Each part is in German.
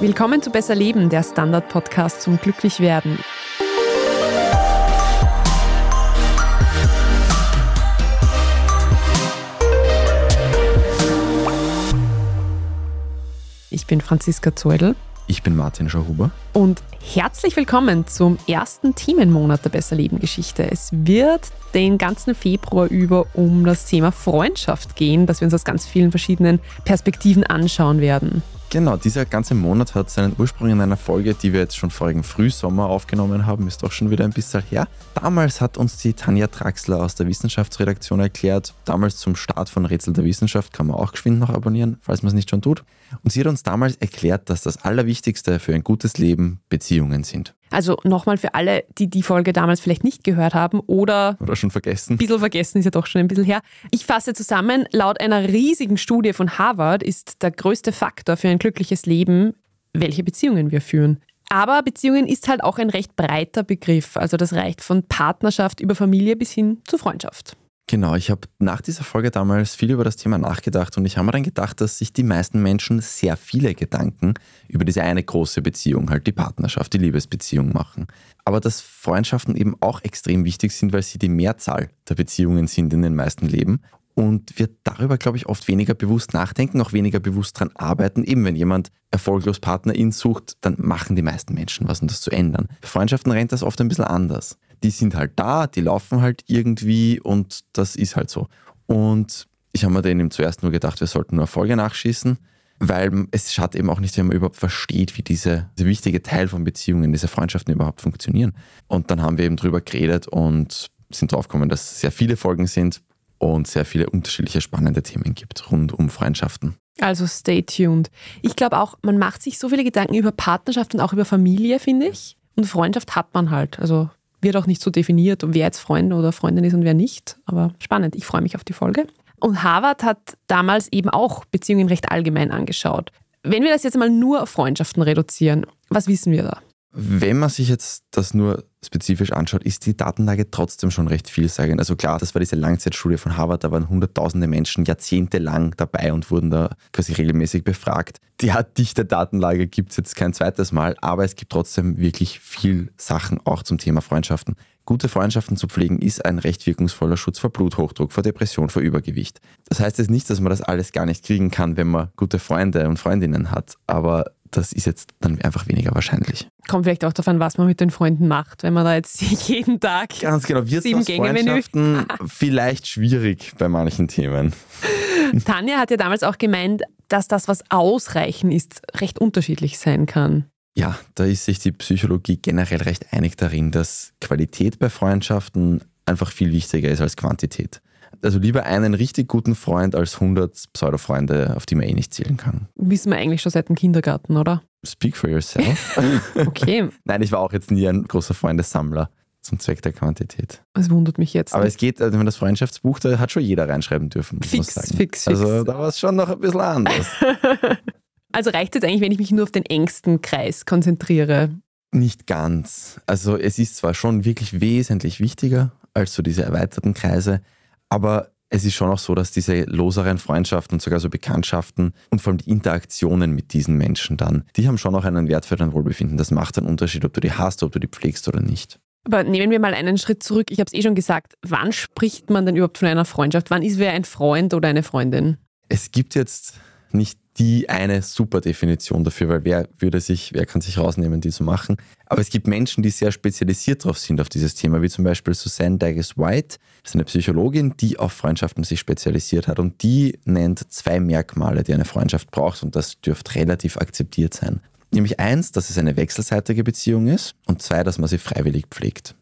Willkommen zu Besser Leben, der Standard-Podcast zum Glücklichwerden. Ich bin Franziska Zeudel. Ich bin Martin Schauhuber. Und herzlich willkommen zum ersten Themenmonat der Besser Leben Geschichte. Es wird den ganzen Februar über um das Thema Freundschaft gehen, das wir uns aus ganz vielen verschiedenen Perspektiven anschauen werden. Genau, dieser ganze Monat hat seinen Ursprung in einer Folge, die wir jetzt schon vorigen Frühsommer aufgenommen haben, ist doch schon wieder ein bisschen her. Damals hat uns die Tanja Traxler aus der Wissenschaftsredaktion erklärt, damals zum Start von Rätsel der Wissenschaft kann man auch geschwind noch abonnieren, falls man es nicht schon tut. Und sie hat uns damals erklärt, dass das Allerwichtigste für ein gutes Leben Beziehungen sind. Also nochmal für alle, die die Folge damals vielleicht nicht gehört haben oder, oder schon vergessen. Ein bisschen vergessen ist ja doch schon ein bisschen her. Ich fasse zusammen, laut einer riesigen Studie von Harvard ist der größte Faktor für ein glückliches Leben, welche Beziehungen wir führen. Aber Beziehungen ist halt auch ein recht breiter Begriff. Also das reicht von Partnerschaft über Familie bis hin zu Freundschaft. Genau, ich habe nach dieser Folge damals viel über das Thema nachgedacht und ich habe mir dann gedacht, dass sich die meisten Menschen sehr viele Gedanken über diese eine große Beziehung, halt die Partnerschaft, die Liebesbeziehung machen. Aber dass Freundschaften eben auch extrem wichtig sind, weil sie die Mehrzahl der Beziehungen sind in den meisten Leben und wir darüber, glaube ich, oft weniger bewusst nachdenken, auch weniger bewusst daran arbeiten. Eben wenn jemand erfolglos PartnerIn sucht, dann machen die meisten Menschen was, um das zu ändern. Bei Freundschaften rennt das oft ein bisschen anders die sind halt da, die laufen halt irgendwie und das ist halt so. Und ich habe mir dann eben zuerst nur gedacht, wir sollten nur Erfolge nachschießen, weil es schadet eben auch nicht, wenn man überhaupt versteht, wie diese, diese wichtige Teil von Beziehungen, diese Freundschaften überhaupt funktionieren. Und dann haben wir eben drüber geredet und sind drauf gekommen, dass es sehr viele Folgen sind und sehr viele unterschiedliche spannende Themen gibt rund um Freundschaften. Also stay tuned. Ich glaube auch, man macht sich so viele Gedanken über Partnerschaft und auch über Familie, finde ich. Und Freundschaft hat man halt. Also wird auch nicht so definiert, wer jetzt Freund oder Freundin ist und wer nicht. Aber spannend, ich freue mich auf die Folge. Und Harvard hat damals eben auch Beziehungen recht allgemein angeschaut. Wenn wir das jetzt mal nur auf Freundschaften reduzieren, was wissen wir da? Wenn man sich jetzt das nur spezifisch anschaut, ist die Datenlage trotzdem schon recht vielsagend. Also klar, das war diese Langzeitstudie von Harvard, da waren hunderttausende Menschen jahrzehntelang dabei und wurden da quasi regelmäßig befragt. Die hat dichte Datenlage gibt es jetzt kein zweites Mal, aber es gibt trotzdem wirklich viel Sachen auch zum Thema Freundschaften. Gute Freundschaften zu pflegen ist ein recht wirkungsvoller Schutz vor Bluthochdruck, vor Depression, vor Übergewicht. Das heißt jetzt nicht, dass man das alles gar nicht kriegen kann, wenn man gute Freunde und Freundinnen hat, aber das ist jetzt dann einfach weniger wahrscheinlich. Kommt vielleicht auch davon, was man mit den Freunden macht, wenn man da jetzt jeden Tag Ganz genau, wird sieben Gänge Menü. vielleicht schwierig bei manchen Themen. Tanja hat ja damals auch gemeint, dass das, was ausreichen ist, recht unterschiedlich sein kann. Ja, da ist sich die Psychologie generell recht einig darin, dass Qualität bei Freundschaften einfach viel wichtiger ist als Quantität also lieber einen richtig guten Freund als 100 Pseudo-Freunde, auf die man eh nicht zählen kann. Wissen wir eigentlich schon seit dem Kindergarten, oder? Speak for yourself. okay. Nein, ich war auch jetzt nie ein großer Freundessammler zum Zweck der Quantität. Es wundert mich jetzt. Aber nicht. es geht, also das Freundschaftsbuch, da hat schon jeder reinschreiben dürfen. Fix, fix, fix. Also da war es schon noch ein bisschen anders. also reicht es eigentlich, wenn ich mich nur auf den engsten Kreis konzentriere? Nicht ganz. Also es ist zwar schon wirklich wesentlich wichtiger als so diese erweiterten Kreise, aber es ist schon auch so, dass diese loseren Freundschaften und sogar so Bekanntschaften und vor allem die Interaktionen mit diesen Menschen dann, die haben schon auch einen Wert für dein Wohlbefinden. Das macht einen Unterschied, ob du die hast, ob du die pflegst oder nicht. Aber nehmen wir mal einen Schritt zurück. Ich habe es eh schon gesagt. Wann spricht man denn überhaupt von einer Freundschaft? Wann ist wer ein Freund oder eine Freundin? Es gibt jetzt nicht die eine super Definition dafür, weil wer würde sich, wer kann sich rausnehmen, die zu machen. Aber es gibt Menschen, die sehr spezialisiert drauf sind auf dieses Thema, wie zum Beispiel Susanne Daggis White. Das ist eine Psychologin, die auf Freundschaften sich spezialisiert hat und die nennt zwei Merkmale, die eine Freundschaft braucht und das dürfte relativ akzeptiert sein. Nämlich eins, dass es eine wechselseitige Beziehung ist und zwei, dass man sie freiwillig pflegt.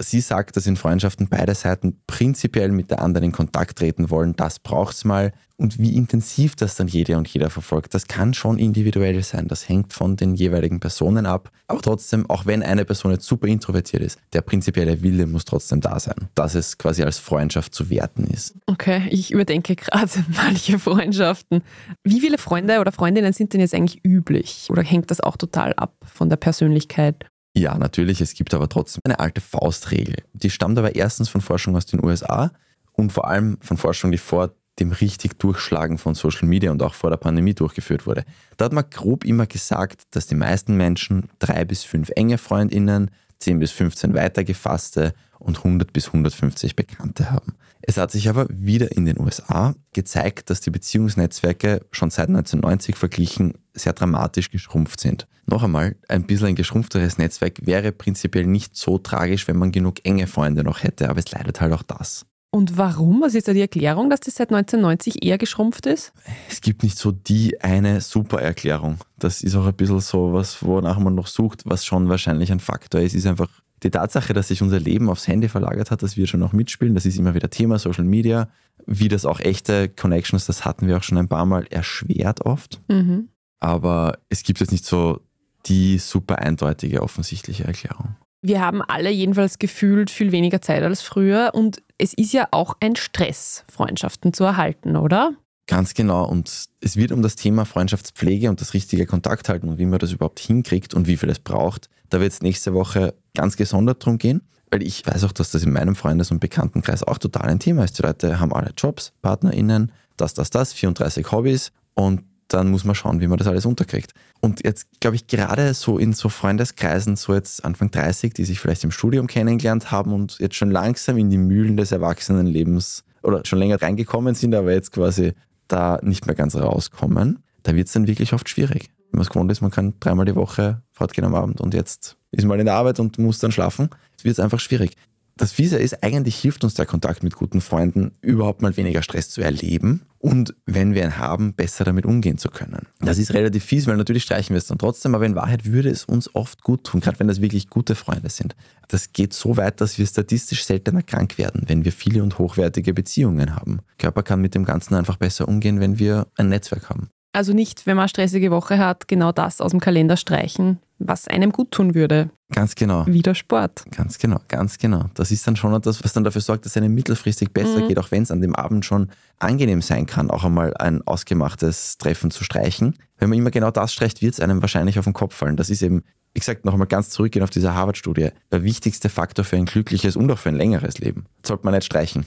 Sie sagt, dass in Freundschaften beide Seiten prinzipiell mit der anderen in Kontakt treten wollen. Das braucht es mal. Und wie intensiv das dann jeder und jeder verfolgt, das kann schon individuell sein. Das hängt von den jeweiligen Personen ab. Aber trotzdem, auch wenn eine Person jetzt super introvertiert ist, der prinzipielle Wille muss trotzdem da sein, dass es quasi als Freundschaft zu werten ist. Okay, ich überdenke gerade manche Freundschaften. Wie viele Freunde oder Freundinnen sind denn jetzt eigentlich üblich? Oder hängt das auch total ab von der Persönlichkeit? Ja, natürlich. Es gibt aber trotzdem eine alte Faustregel. Die stammt aber erstens von Forschung aus den USA und vor allem von Forschung, die vor dem richtig Durchschlagen von Social Media und auch vor der Pandemie durchgeführt wurde. Da hat man grob immer gesagt, dass die meisten Menschen drei bis fünf enge Freundinnen, 10 bis 15 weitergefasste und 100 bis 150 Bekannte haben. Es hat sich aber wieder in den USA gezeigt, dass die Beziehungsnetzwerke schon seit 1990 verglichen sehr dramatisch geschrumpft sind. Noch einmal, ein bisschen ein geschrumpfteres Netzwerk wäre prinzipiell nicht so tragisch, wenn man genug enge Freunde noch hätte, aber es leidet halt auch das. Und warum? Was ist da die Erklärung, dass das seit 1990 eher geschrumpft ist? Es gibt nicht so die eine super Erklärung. Das ist auch ein bisschen so was, wonach man noch sucht, was schon wahrscheinlich ein Faktor ist, ist einfach die Tatsache, dass sich unser Leben aufs Handy verlagert hat, dass wir schon noch mitspielen. Das ist immer wieder Thema, Social Media. Wie das auch echte Connections, das hatten wir auch schon ein paar Mal, erschwert oft. Mhm. Aber es gibt jetzt nicht so die super eindeutige, offensichtliche Erklärung. Wir haben alle jedenfalls gefühlt viel weniger Zeit als früher und es ist ja auch ein Stress, Freundschaften zu erhalten, oder? Ganz genau. Und es wird um das Thema Freundschaftspflege und das richtige Kontakt halten und wie man das überhaupt hinkriegt und wie viel es braucht. Da wird es nächste Woche ganz gesondert drum gehen, weil ich weiß auch, dass das in meinem Freundes- und Bekanntenkreis auch total ein Thema ist. Die Leute haben alle Jobs, PartnerInnen, das, das, das, 34 Hobbys und dann muss man schauen, wie man das alles unterkriegt. Und jetzt glaube ich gerade so in so Freundeskreisen, so jetzt Anfang 30, die sich vielleicht im Studium kennengelernt haben und jetzt schon langsam in die Mühlen des Erwachsenenlebens oder schon länger reingekommen sind, aber jetzt quasi da nicht mehr ganz rauskommen, da wird es dann wirklich oft schwierig. Wenn man es gewohnt ist, man kann dreimal die Woche fortgehen am Abend und jetzt ist man in der Arbeit und muss dann schlafen, es wird einfach schwierig das Fiese ist, eigentlich hilft uns der Kontakt mit guten Freunden, überhaupt mal weniger Stress zu erleben und wenn wir ihn haben, besser damit umgehen zu können. Das ist relativ fies, weil natürlich streichen wir es dann trotzdem, aber in Wahrheit würde es uns oft gut tun, gerade wenn das wirklich gute Freunde sind. Das geht so weit, dass wir statistisch seltener krank werden, wenn wir viele und hochwertige Beziehungen haben. Körper kann mit dem Ganzen einfach besser umgehen, wenn wir ein Netzwerk haben. Also nicht, wenn man eine stressige Woche hat, genau das aus dem Kalender streichen, was einem gut tun würde. Ganz genau. Wieder Sport. Ganz genau, ganz genau. Das ist dann schon etwas, was dann dafür sorgt, dass es einem mittelfristig besser mhm. geht, auch wenn es an dem Abend schon angenehm sein kann, auch einmal ein ausgemachtes Treffen zu streichen. Wenn man immer genau das streicht, wird es einem wahrscheinlich auf den Kopf fallen. Das ist eben, wie gesagt, noch einmal ganz zurückgehen auf diese Harvard-Studie, der wichtigste Faktor für ein glückliches und auch für ein längeres Leben. Das sollte man nicht streichen.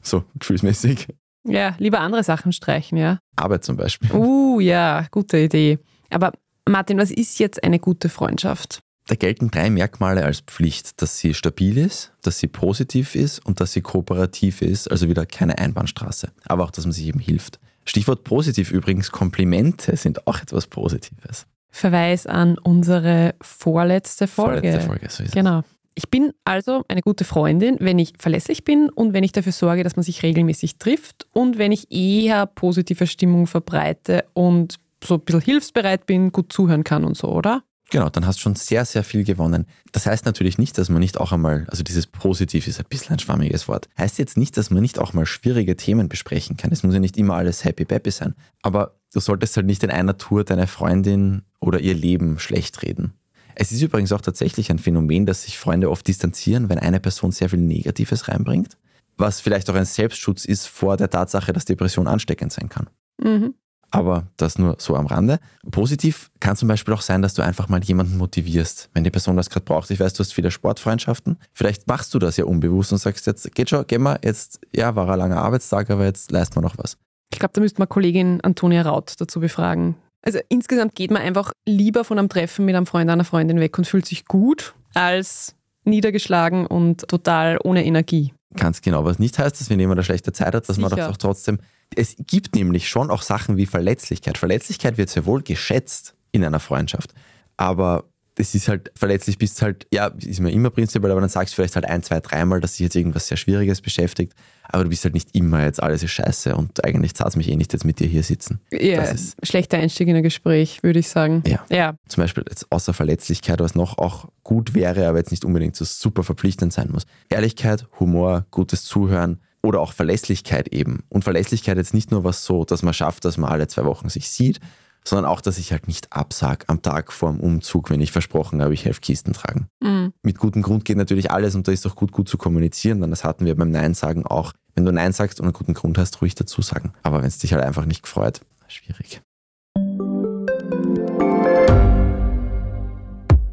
So, gefühlsmäßig. Ja, lieber andere Sachen streichen, ja. Arbeit zum Beispiel. Uh, ja, gute Idee. Aber Martin, was ist jetzt eine gute Freundschaft? Da gelten drei Merkmale als Pflicht, dass sie stabil ist, dass sie positiv ist und dass sie kooperativ ist, also wieder keine Einbahnstraße. Aber auch, dass man sich eben hilft. Stichwort positiv übrigens, Komplimente sind auch etwas Positives. Verweis an unsere vorletzte Folge. Vorletzte Folge, so ist Genau. Ich bin also eine gute Freundin, wenn ich verlässlich bin und wenn ich dafür sorge, dass man sich regelmäßig trifft und wenn ich eher positive Stimmung verbreite und so ein bisschen hilfsbereit bin, gut zuhören kann und so, oder? Genau, dann hast du schon sehr, sehr viel gewonnen. Das heißt natürlich nicht, dass man nicht auch einmal, also dieses Positiv ist ein bisschen ein schwammiges Wort, heißt jetzt nicht, dass man nicht auch mal schwierige Themen besprechen kann. Es muss ja nicht immer alles happy-peppy sein. Aber du solltest halt nicht in einer Tour deine Freundin oder ihr Leben schlecht reden. Es ist übrigens auch tatsächlich ein Phänomen, dass sich Freunde oft distanzieren, wenn eine Person sehr viel Negatives reinbringt, was vielleicht auch ein Selbstschutz ist vor der Tatsache, dass Depression ansteckend sein kann. Mhm. Aber das nur so am Rande. Positiv kann zum Beispiel auch sein, dass du einfach mal jemanden motivierst, wenn die Person das gerade braucht. Ich weiß, du hast viele Sportfreundschaften. Vielleicht machst du das ja unbewusst und sagst jetzt, geht schon, gehen wir, jetzt, ja, war ein langer Arbeitstag, aber jetzt leisten wir noch was. Ich glaube, da müsste man Kollegin Antonia Raut dazu befragen. Also insgesamt geht man einfach lieber von einem Treffen mit einem Freund, einer Freundin weg und fühlt sich gut, als niedergeschlagen und total ohne Energie. Ganz genau, was nicht heißt, dass wenn jemand eine schlechte Zeit hat, dass Sicher. man doch trotzdem. Es gibt nämlich schon auch Sachen wie Verletzlichkeit. Verletzlichkeit wird sehr wohl geschätzt in einer Freundschaft. Aber das ist halt, verletzlich bist halt, ja, ist mir immer prinzipiell, aber dann sagst du vielleicht halt ein, zwei, dreimal, dass sich jetzt irgendwas sehr Schwieriges beschäftigt, aber du bist halt nicht immer jetzt alles ist scheiße und eigentlich zahlt es mich eh nicht jetzt mit dir hier sitzen. Ja, ist, schlechter Einstieg in ein Gespräch, würde ich sagen. Ja. ja. Zum Beispiel jetzt außer Verletzlichkeit, was noch auch gut wäre, aber jetzt nicht unbedingt so super verpflichtend sein muss. Ehrlichkeit, Humor, gutes Zuhören, oder auch Verlässlichkeit eben. Und Verlässlichkeit jetzt nicht nur was so, dass man schafft, dass man alle zwei Wochen sich sieht, sondern auch, dass ich halt nicht absag am Tag vor dem Umzug, wenn ich versprochen habe, ich helfe Kisten tragen. Mhm. Mit gutem Grund geht natürlich alles und da ist auch gut, gut zu kommunizieren. Dann das hatten wir beim Nein sagen auch. Wenn du Nein sagst und einen guten Grund hast, ruhig dazu sagen. Aber wenn es dich halt einfach nicht gefreut, schwierig.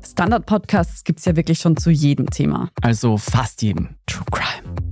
Standard-Podcasts gibt es ja wirklich schon zu jedem Thema. Also fast jedem. True Crime.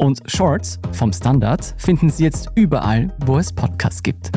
Und Shorts vom Standard finden Sie jetzt überall, wo es Podcasts gibt.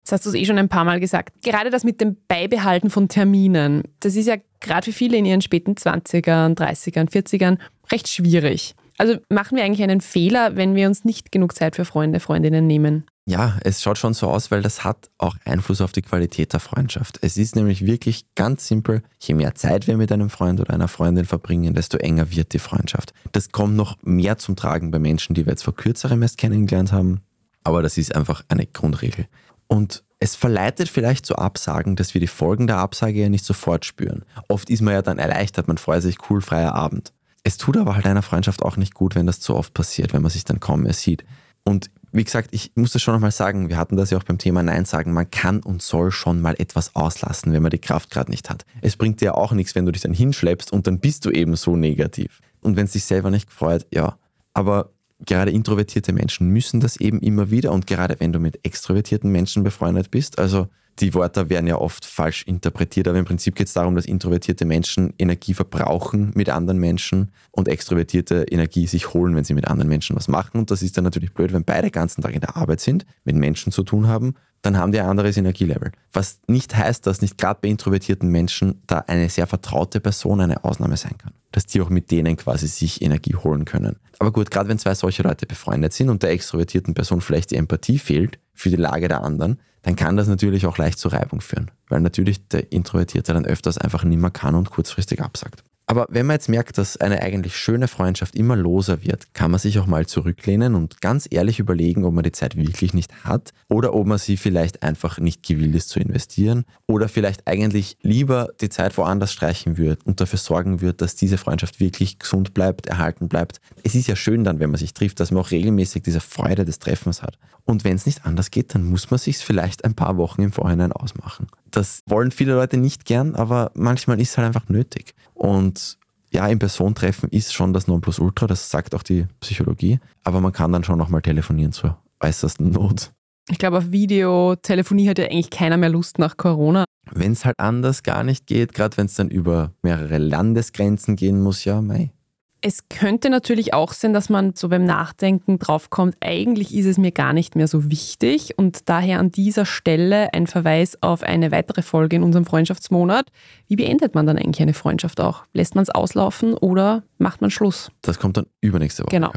Jetzt hast du es eh schon ein paar Mal gesagt. Gerade das mit dem Beibehalten von Terminen, das ist ja gerade für viele in ihren späten 20ern, 30ern, 40ern recht schwierig. Also machen wir eigentlich einen Fehler, wenn wir uns nicht genug Zeit für Freunde, Freundinnen nehmen? Ja, es schaut schon so aus, weil das hat auch Einfluss auf die Qualität der Freundschaft. Es ist nämlich wirklich ganz simpel, je mehr Zeit wir mit einem Freund oder einer Freundin verbringen, desto enger wird die Freundschaft. Das kommt noch mehr zum Tragen bei Menschen, die wir jetzt vor kürzerem erst kennengelernt haben, aber das ist einfach eine Grundregel. Und es verleitet vielleicht zu Absagen, dass wir die Folgen der Absage ja nicht sofort spüren. Oft ist man ja dann erleichtert, man freut sich, cool, freier Abend. Es tut aber halt einer Freundschaft auch nicht gut, wenn das zu oft passiert, wenn man sich dann kaum mehr sieht. Und wie gesagt, ich muss das schon nochmal sagen, wir hatten das ja auch beim Thema Nein sagen, man kann und soll schon mal etwas auslassen, wenn man die Kraft gerade nicht hat. Es bringt dir auch nichts, wenn du dich dann hinschleppst und dann bist du eben so negativ. Und wenn es dich selber nicht freut, ja. Aber gerade introvertierte Menschen müssen das eben immer wieder und gerade wenn du mit extrovertierten Menschen befreundet bist, also die Wörter werden ja oft falsch interpretiert, aber im Prinzip geht es darum, dass introvertierte Menschen Energie verbrauchen mit anderen Menschen und extrovertierte Energie sich holen, wenn sie mit anderen Menschen was machen. Und das ist dann natürlich blöd, wenn beide ganzen Tag in der Arbeit sind, mit Menschen zu tun haben, dann haben die ein anderes Energielevel. Was nicht heißt, dass nicht gerade bei introvertierten Menschen da eine sehr vertraute Person eine Ausnahme sein kann. Dass die auch mit denen quasi sich Energie holen können. Aber gut, gerade wenn zwei solche Leute befreundet sind und der extrovertierten Person vielleicht die Empathie fehlt für die Lage der anderen, dann kann das natürlich auch leicht zu Reibung führen, weil natürlich der Introvertierte dann öfters einfach nicht mehr kann und kurzfristig absagt. Aber wenn man jetzt merkt, dass eine eigentlich schöne Freundschaft immer loser wird, kann man sich auch mal zurücklehnen und ganz ehrlich überlegen, ob man die Zeit wirklich nicht hat oder ob man sie vielleicht einfach nicht gewillt ist zu investieren oder vielleicht eigentlich lieber die Zeit woanders streichen wird und dafür sorgen wird, dass diese Freundschaft wirklich gesund bleibt, erhalten bleibt. Es ist ja schön dann, wenn man sich trifft, dass man auch regelmäßig diese Freude des Treffens hat. Und wenn es nicht anders geht, dann muss man sich vielleicht ein paar Wochen im Vorhinein ausmachen. Das wollen viele Leute nicht gern, aber manchmal ist es halt einfach nötig. Und ja, im Persontreffen ist schon das Nonplusultra, das sagt auch die Psychologie, aber man kann dann schon nochmal telefonieren zur äußersten Not. Ich glaube, auf Videotelefonie hat ja eigentlich keiner mehr Lust nach Corona. Wenn es halt anders gar nicht geht, gerade wenn es dann über mehrere Landesgrenzen gehen muss, ja, mei. Es könnte natürlich auch sein, dass man so beim Nachdenken draufkommt, eigentlich ist es mir gar nicht mehr so wichtig und daher an dieser Stelle ein Verweis auf eine weitere Folge in unserem Freundschaftsmonat. Wie beendet man dann eigentlich eine Freundschaft auch? Lässt man es auslaufen oder macht man Schluss? Das kommt dann übernächste Woche. Genau.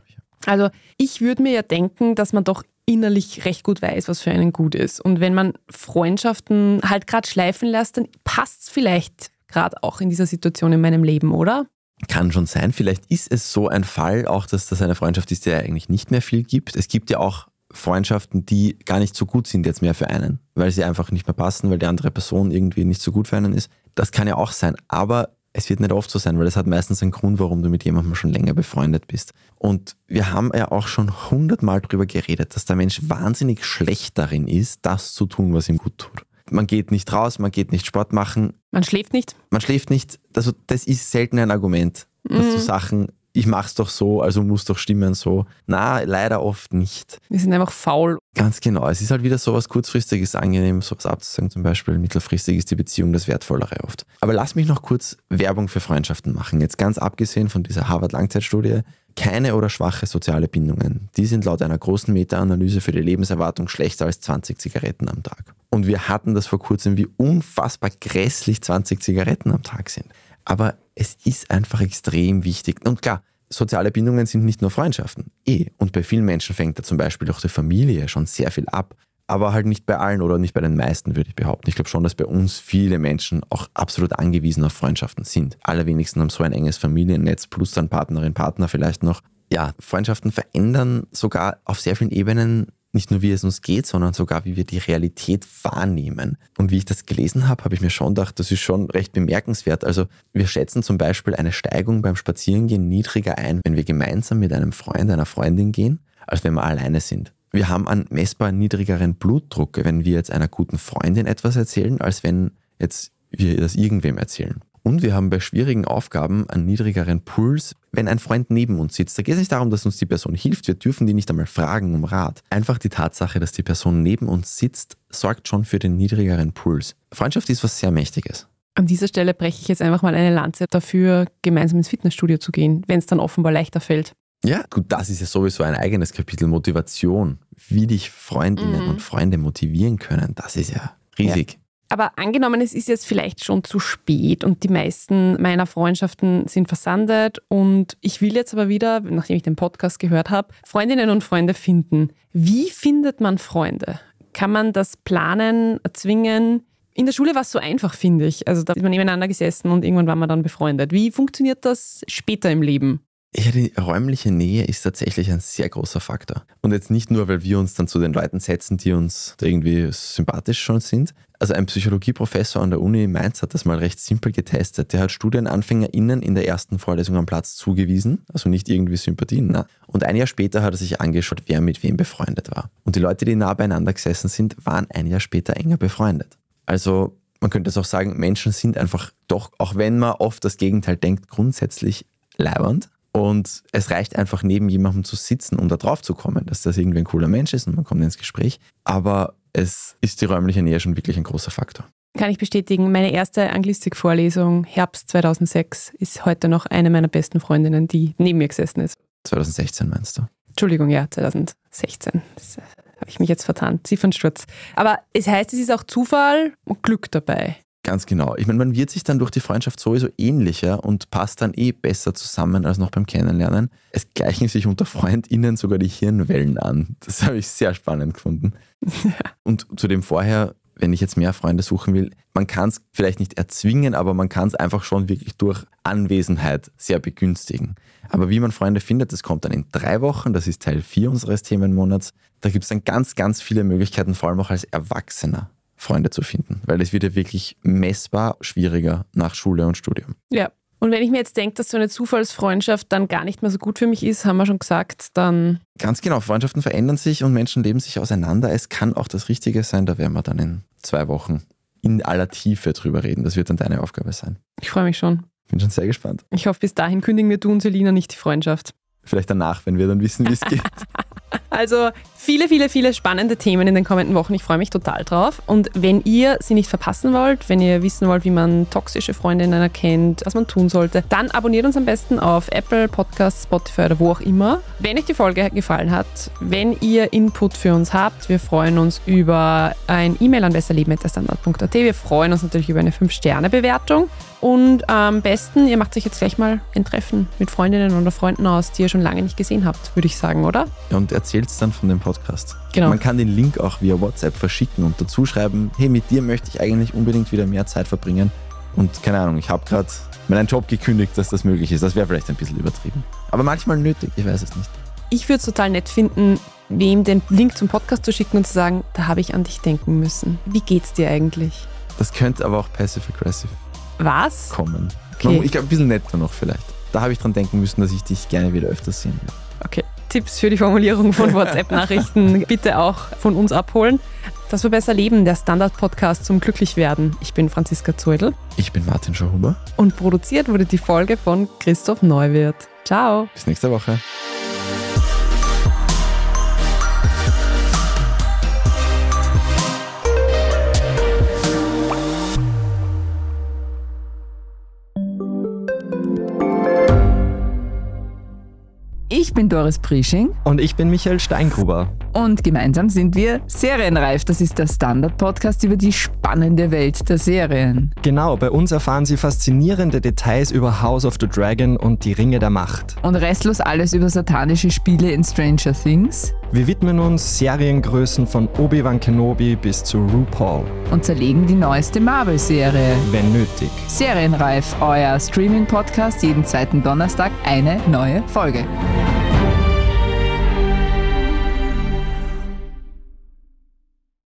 Also ich würde mir ja denken, dass man doch innerlich recht gut weiß, was für einen gut ist. Und wenn man Freundschaften halt gerade schleifen lässt, dann passt es vielleicht gerade auch in dieser Situation in meinem Leben, oder? Kann schon sein. Vielleicht ist es so ein Fall, auch dass das eine Freundschaft ist, die eigentlich nicht mehr viel gibt. Es gibt ja auch Freundschaften, die gar nicht so gut sind jetzt mehr für einen, weil sie einfach nicht mehr passen, weil die andere Person irgendwie nicht so gut für einen ist. Das kann ja auch sein. Aber es wird nicht oft so sein, weil es hat meistens einen Grund, warum du mit jemandem schon länger befreundet bist. Und wir haben ja auch schon hundertmal darüber geredet, dass der Mensch wahnsinnig schlecht darin ist, das zu tun, was ihm gut tut man geht nicht raus, man geht nicht Sport machen. Man schläft nicht. Man schläft nicht. Also das ist selten ein Argument, dass mhm. du Sachen, ich mach's doch so, also muss doch stimmen so. Na, leider oft nicht. Wir sind einfach faul. Ganz genau. Es ist halt wieder so was kurzfristiges angenehm, sowas abzusagen zum Beispiel. Mittelfristig ist die Beziehung das Wertvollere oft. Aber lass mich noch kurz Werbung für Freundschaften machen. Jetzt ganz abgesehen von dieser Harvard-Langzeitstudie. Keine oder schwache soziale Bindungen. Die sind laut einer großen Meta-Analyse für die Lebenserwartung schlechter als 20 Zigaretten am Tag. Und wir hatten das vor kurzem, wie unfassbar grässlich 20 Zigaretten am Tag sind. Aber es ist einfach extrem wichtig. Und klar, soziale Bindungen sind nicht nur Freundschaften. Eh. Und bei vielen Menschen fängt da zum Beispiel auch die Familie schon sehr viel ab. Aber halt nicht bei allen oder nicht bei den meisten, würde ich behaupten. Ich glaube schon, dass bei uns viele Menschen auch absolut angewiesen auf Freundschaften sind. Allerwenigsten haben so ein enges Familiennetz plus dann Partnerin, Partner vielleicht noch. Ja, Freundschaften verändern sogar auf sehr vielen Ebenen nicht nur wie es uns geht, sondern sogar wie wir die Realität wahrnehmen. Und wie ich das gelesen habe, habe ich mir schon gedacht, das ist schon recht bemerkenswert. Also wir schätzen zum Beispiel eine Steigung beim Spazierengehen niedriger ein, wenn wir gemeinsam mit einem Freund, einer Freundin gehen, als wenn wir alleine sind. Wir haben einen messbar niedrigeren Blutdruck, wenn wir jetzt einer guten Freundin etwas erzählen, als wenn jetzt wir das irgendwem erzählen. Und wir haben bei schwierigen Aufgaben einen niedrigeren Puls, wenn ein Freund neben uns sitzt. Da geht es nicht darum, dass uns die Person hilft. Wir dürfen die nicht einmal fragen um Rat. Einfach die Tatsache, dass die Person neben uns sitzt, sorgt schon für den niedrigeren Puls. Freundschaft ist was sehr Mächtiges. An dieser Stelle breche ich jetzt einfach mal eine Lanze dafür, gemeinsam ins Fitnessstudio zu gehen, wenn es dann offenbar leichter fällt. Ja, gut, das ist ja sowieso ein eigenes Kapitel Motivation. Wie dich Freundinnen Mhm. und Freunde motivieren können, das ist ja riesig. Aber angenommen, es ist jetzt vielleicht schon zu spät und die meisten meiner Freundschaften sind versandet und ich will jetzt aber wieder, nachdem ich den Podcast gehört habe, Freundinnen und Freunde finden. Wie findet man Freunde? Kann man das planen, erzwingen? In der Schule war es so einfach, finde ich. Also da ist man nebeneinander gesessen und irgendwann war man dann befreundet. Wie funktioniert das später im Leben? Ja, die räumliche Nähe ist tatsächlich ein sehr großer Faktor. Und jetzt nicht nur, weil wir uns dann zu den Leuten setzen, die uns irgendwie sympathisch schon sind. Also ein Psychologieprofessor an der Uni Mainz hat das mal recht simpel getestet. Der hat StudienanfängerInnen in der ersten Vorlesung am Platz zugewiesen, also nicht irgendwie Sympathien. Na. Und ein Jahr später hat er sich angeschaut, wer mit wem befreundet war. Und die Leute, die nah beieinander gesessen sind, waren ein Jahr später enger befreundet. Also man könnte es auch sagen, Menschen sind einfach doch, auch wenn man oft das Gegenteil denkt, grundsätzlich leibernd. Und es reicht einfach neben jemandem zu sitzen, um da drauf zu kommen, dass das irgendwie ein cooler Mensch ist und man kommt ins Gespräch. Aber es ist die räumliche Nähe schon wirklich ein großer Faktor. Kann ich bestätigen, meine erste Anglistik-Vorlesung, Herbst 2006, ist heute noch eine meiner besten Freundinnen, die neben mir gesessen ist. 2016 meinst du? Entschuldigung, ja, 2016. Das äh, habe ich mich jetzt vertan. Ziffernsturz. Aber es heißt, es ist auch Zufall und Glück dabei. Ganz genau. Ich meine, man wird sich dann durch die Freundschaft sowieso ähnlicher und passt dann eh besser zusammen als noch beim Kennenlernen. Es gleichen sich unter FreundInnen sogar die Hirnwellen an. Das habe ich sehr spannend gefunden. Und zu dem vorher, wenn ich jetzt mehr Freunde suchen will, man kann es vielleicht nicht erzwingen, aber man kann es einfach schon wirklich durch Anwesenheit sehr begünstigen. Aber wie man Freunde findet, das kommt dann in drei Wochen. Das ist Teil 4 unseres Themenmonats. Da gibt es dann ganz, ganz viele Möglichkeiten, vor allem auch als Erwachsener Freunde zu finden, weil es wird ja wirklich messbar schwieriger nach Schule und Studium. Ja. Und wenn ich mir jetzt denke, dass so eine Zufallsfreundschaft dann gar nicht mehr so gut für mich ist, haben wir schon gesagt, dann Ganz genau, Freundschaften verändern sich und Menschen leben sich auseinander. Es kann auch das Richtige sein, da werden wir dann in zwei Wochen in aller Tiefe drüber reden. Das wird dann deine Aufgabe sein. ich freue mich schon. Bin schon sehr gespannt. Ich hoffe, bis dahin kündigen wir du und Selina nicht die Freundschaft. Vielleicht danach, wenn wir dann wissen, wie es geht. Also viele, viele, viele spannende Themen in den kommenden Wochen. Ich freue mich total drauf. Und wenn ihr sie nicht verpassen wollt, wenn ihr wissen wollt, wie man toxische Freundinnen erkennt, was man tun sollte, dann abonniert uns am besten auf Apple Podcasts, Spotify oder wo auch immer. Wenn euch die Folge gefallen hat, wenn ihr Input für uns habt, wir freuen uns über ein E-Mail an besserleben.standard.at. Wir freuen uns natürlich über eine 5-Sterne-Bewertung. Und am besten, ihr macht euch jetzt gleich mal ein Treffen mit Freundinnen oder Freunden aus, die ihr schon lange nicht gesehen habt, würde ich sagen, oder? Und erzählt dann von dem Podcast. Genau. Man kann den Link auch via WhatsApp verschicken und dazu schreiben, hey, mit dir möchte ich eigentlich unbedingt wieder mehr Zeit verbringen. Und keine Ahnung, ich habe gerade meinen Job gekündigt, dass das möglich ist. Das wäre vielleicht ein bisschen übertrieben. Aber manchmal nötig, ich weiß es nicht. Ich würde es total nett finden, wem den Link zum Podcast zu schicken und zu sagen, da habe ich an dich denken müssen. Wie geht's dir eigentlich? Das könnte aber auch passive-aggressive Was? kommen. Okay. Ich glaube, ein bisschen netter noch vielleicht. Da habe ich dran denken müssen, dass ich dich gerne wieder öfters sehen will. Okay. Tipps für die Formulierung von WhatsApp-Nachrichten bitte auch von uns abholen. Das war Besser Leben, der Standard-Podcast zum Glücklichwerden. Ich bin Franziska Zeudel Ich bin Martin Schauhuber. und produziert wurde die Folge von Christoph Neuwirth. Ciao. Bis nächste Woche. Ich bin Doris Prisching Und ich bin Michael Steingruber. und gemeinsam sind wir Serienreif. Das ist der Standard-Podcast über die spannende Welt der Serien. Genau, bei uns erfahren Sie faszinierende Details über House of the Dragon und die Ringe der Macht. Und restlos alles über satanische Spiele in Stranger Things Wir widmen uns Seriengrößen von Obi-Wan Kenobi bis zu RuPaul, und zerlegen die neueste Marvel-Serie. wenn nötig. Serienreif, euer Streaming-Podcast jeden zweiten Donnerstag eine neue Folge.